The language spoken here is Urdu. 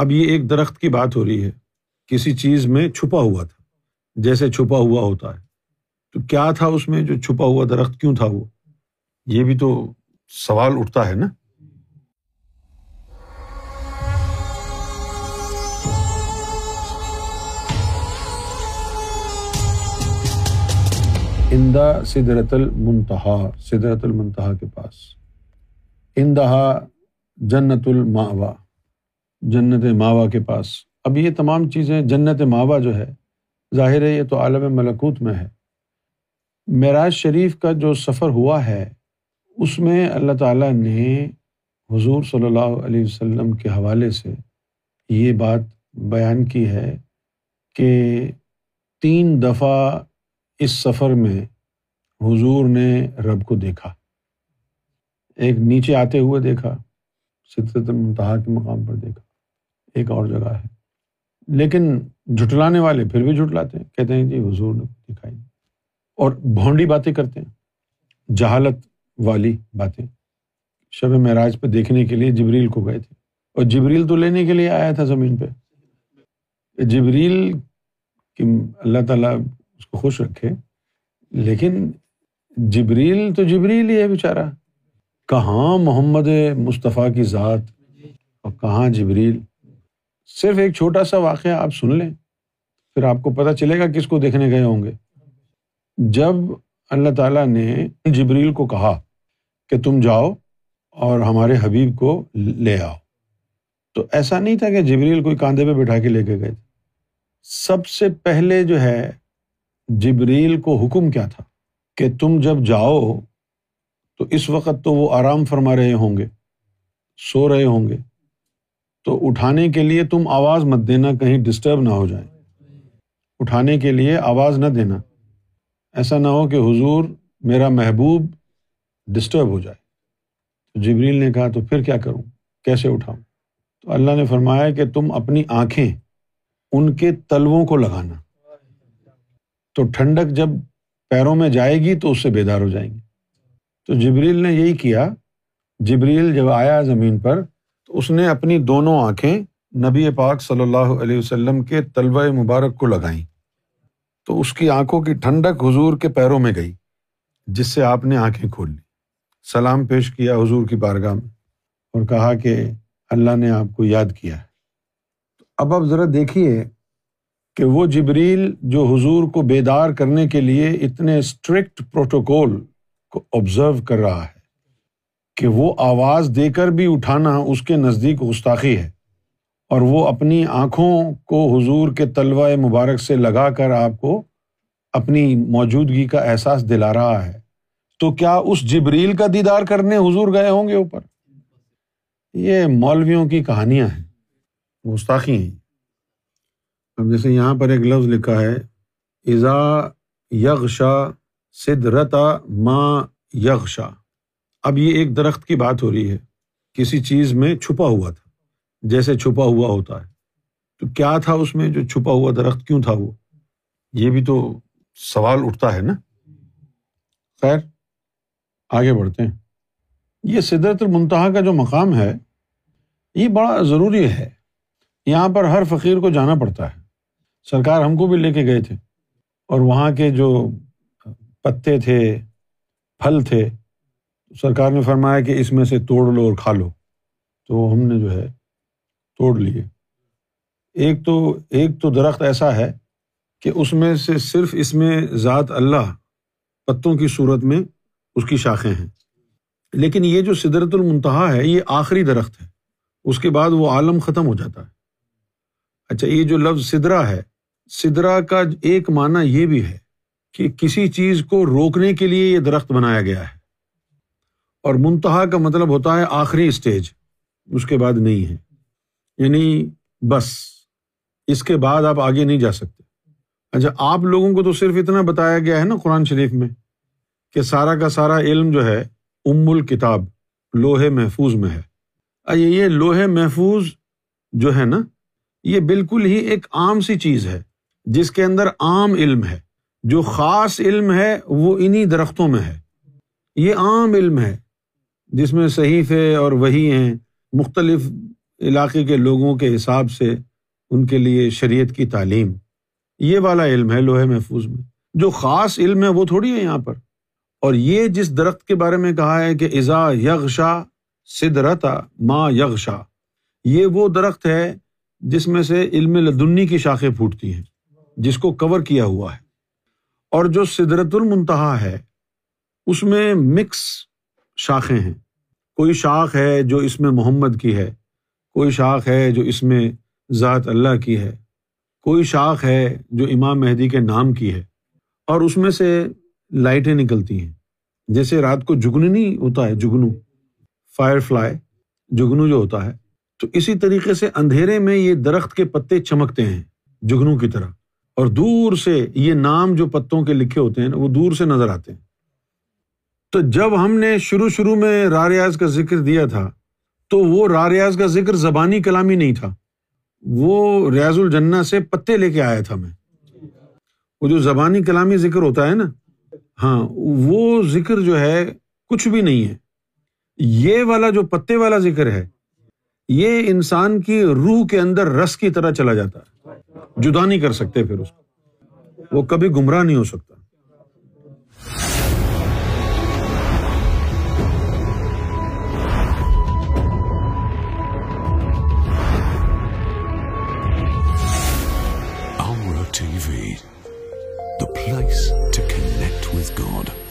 اب یہ ایک درخت کی بات ہو رہی ہے۔ کسی چیز میں چھپا ہوا تھا، جیسے چھپا ہوا ہوتا ہے۔ تو کیا تھا اس میں جو چھپا ہوا درخت؟ کیوں تھا وہ؟ یہ بھی تو سوال اٹھتا ہے نا۔ اندا سدرت المنتہا سدرت المنتہا کے پاس۔ اندہا جنت الماوا جنت ماوا کے پاس۔ اب یہ تمام چیزیں جنت ماوا جو ہے، ظاہر ہے یہ تو عالم ملکوت میں ہے۔ معراج شریف کا جو سفر ہوا ہے، اس میں اللہ تعالیٰ نے حضور صلی اللہ علیہ وسلم کے حوالے سے یہ بات بیان کی ہے کہ تین دفعہ اس سفر میں حضور نے رب کو دیکھا۔ ایک نیچے آتے ہوئے دیکھا سطرت المنتہا کے مقام پر دیکھا۔ ایک اور جگہ ہے۔ لیکن جھٹلانے والے پھر بھی جھٹلاتے ہیں، کہتے ہیں جی حضور نے دکھائی۔ اور بھونڈی باتیں کرتے ہیں، جہالت والی باتیں۔ شب معراج پہ دیکھنے کے لیے جبریل کو گئے تھے۔ اور جبریل تو لینے کے لیے آیا تھا زمین پہ۔ جبریل کی اللہ تعالیٰ اس کو خوش رکھے، لیکن جبریل تو جبریل ہی ہے بیچارہ۔ کہاں محمد مصطفیٰ کی ذات اور کہاں جبریل؟ صرف ایک چھوٹا سا واقعہ آپ سن لیں، پھر آپ کو پتہ چلے گا کس کو دیکھنے گئے ہوں گے۔ جب اللہ تعالیٰ نے جبریل کو کہا کہ تم جاؤ اور ہمارے حبیب کو لے آؤ، تو ایسا نہیں تھا کہ جبریل کوئی کاندھے پہ بٹھا کے لے کے گئے تھے۔ سب سے پہلے جو ہے، جبریل کو حکم کیا تھا کہ تم جب جاؤ تو اس وقت تو وہ آرام فرما رہے ہوں گے، سو رہے ہوں گے۔ تو اٹھانے کے لیے تم آواز مت دینا، کہیں ڈسٹرب نہ ہو جائے اٹھانے کے لیے آواز نہ دینا۔ ایسا نہ ہو کہ حضور میرا محبوب ڈسٹرب ہو جائے۔ تو جبریل نے کہا، تو پھر کیا کروں؟ کیسے اٹھاؤں؟ تو اللہ نے فرمایا کہ تم اپنی آنکھیں ان کے تلووں کو لگانا۔ تو ٹھنڈک جب پیروں میں جائے گی تو اس سے بیدار ہو جائیں گے تو جبریل نے یہی کیا۔ جبریل جب آیا زمین پر تو اس نے اپنی دونوں آنکھیں نبی پاک صلی اللہ علیہ وسلم کے طلبہ مبارک کو لگائیں۔ تو اس کی آنکھوں کی ٹھنڈک حضور کے پیروں میں گئی، جس سے آپ نے آنکھیں کھول لی۔ سلام پیش کیا حضور کی بارگاہ میں اور کہا کہ اللہ نے آپ کو یاد کیا ہے۔ اب آپ ذرا دیکھیے کہ وہ جبریل جو حضور کو بیدار کرنے کے لیے اتنے اسٹرکٹ پروٹوکول کو آبزرو کر رہا ہے۔ کہ وہ آواز دے کر بھی اٹھانا اس کے نزدیک گستاخی ہے اور وہ اپنی آنکھوں کو حضور کے طلبہ مبارک سے لگا کر آپ کو اپنی موجودگی کا احساس دلا رہا ہے۔ تو کیا اس جبریل کا دیدار کرنے حضور گئے ہوں گے اوپر؟ یہ مولویوں کی کہانیاں ہیں، گستاخی ہیں۔ اب جیسے یہاں پر ایک لفظ لکھا ہے ایزا یغشا سدرتا ماں یغشا اب یہ ایک درخت کی بات ہو رہی ہے۔ کسی چیز میں چھپا ہوا تھا۔ جیسے چھپا ہوا ہوتا ہے۔ تو کیا تھا اس میں جو چھپا ہوا درخت؟ کیوں تھا وہ؟ یہ بھی تو سوال اٹھتا ہے نا۔ خیر، آگے بڑھتے ہیں۔ یہ سدرت المنتہا کا جو مقام ہے، یہ بڑا ضروری ہے۔ یہاں پر ہر فقیر کو جانا پڑتا ہے۔ سرکار ہم کو بھی لے کے گئے تھے۔ اور وہاں کے جو پتے تھے، پھل تھے سرکار نے فرمایا کہ اس میں سے توڑ لو اور کھا لو۔ تو ہم نے جو ہے توڑ لیے۔ ایک تو ایک تو درخت ایسا ہے کہ اس میں سے صرف اس میں ذات اللہ پتوں کی صورت میں اس کی شاخیں ہیں۔ لیکن یہ جو سدرت المنتہا ہے، یہ آخری درخت ہے۔ اس کے بعد وہ عالم ختم ہو جاتا ہے۔ اچھا یہ جو لفظ سدرا ہے، سدرا کا ایک معنی یہ بھی ہے کہ کسی چیز کو روکنے کے لیے یہ درخت بنایا گیا ہے۔ اور منتہا کا مطلب ہوتا ہے آخری اسٹیج، اس کے بعد نہیں ہے۔ یعنی بس، اس کے بعد آپ آگے نہیں جا سکتے۔ اچھا آپ لوگوں کو تو صرف اتنا بتایا گیا ہے نا قرآن شریف میں کہ سارا کا سارا علم جو ہے ام الکتاب، لوہے محفوظ میں ہے۔ اچھا یہ لوہے محفوظ جو ہے نا، یہ بالکل ہی ایک عام سی چیز ہے، جس کے اندر عام علم ہے۔ جو خاص علم ہے، وہ انہیں درختوں میں ہے۔ یہ عام علم ہے۔ جس میں صحیفے اور وہی ہیں، مختلف علاقے کے لوگوں کے حساب سے ان کے لیے شریعت کی تعلیم۔ یہ والا علم ہے لوہے محفوظ میں۔ جو خاص علم ہے وہ تھوڑی ہے یہاں پر۔ اور یہ جس درخت کے بارے میں کہا ہے کہ ازا یغشا سدرتا ماں یغشا، یہ وہ درخت ہے جس میں سے علم لدنی کی شاخیں پھوٹتی ہیں، جس کو کور کیا ہوا ہے۔ اور جو سدرت المنتہا ہے، اس میں مکس شاخیں ہیں۔ کوئی شاخ ہے جو اس میں محمد کی ہے۔ کوئی شاخ ہے جو اس میں ذات اللہ کی ہے۔ کوئی شاخ ہے جو امام مہدی کے نام کی ہے۔ اور اس میں سے لائٹیں نکلتی ہیں۔ جیسے رات کو جگن نہیں ہوتا ہے جگنو فائر فلائی جگنو جو ہوتا ہے۔ تو اسی طریقے سے اندھیرے میں یہ درخت کے پتے چمکتے ہیں جگنو کی طرح۔ اور دور سے یہ نام جو پتوں کے لکھے ہوتے ہیں، وہ دور سے نظر آتے ہیں۔ تو جب ہم نے شروع شروع میں راریاز کا ذکر دیا تھا، تو وہ راریاز کا ذکر زبانی کلامی نہیں تھا۔ وہ ریاض الجنا سے پتے لے کے آیا تھا میں۔ وہ جو زبانی کلامی ذکر ہوتا ہے نا ہاں وہ ذکر جو ہے، کچھ بھی نہیں ہے۔ یہ والا جو پتے والا ذکر ہے، یہ انسان کی روح کے اندر رس کی طرح چلا جاتا ہے۔ جدا نہیں کر سکتے پھر اس کو۔ وہ کبھی گمراہ نہیں ہو سکتا۔ چکن لوگ گاڈ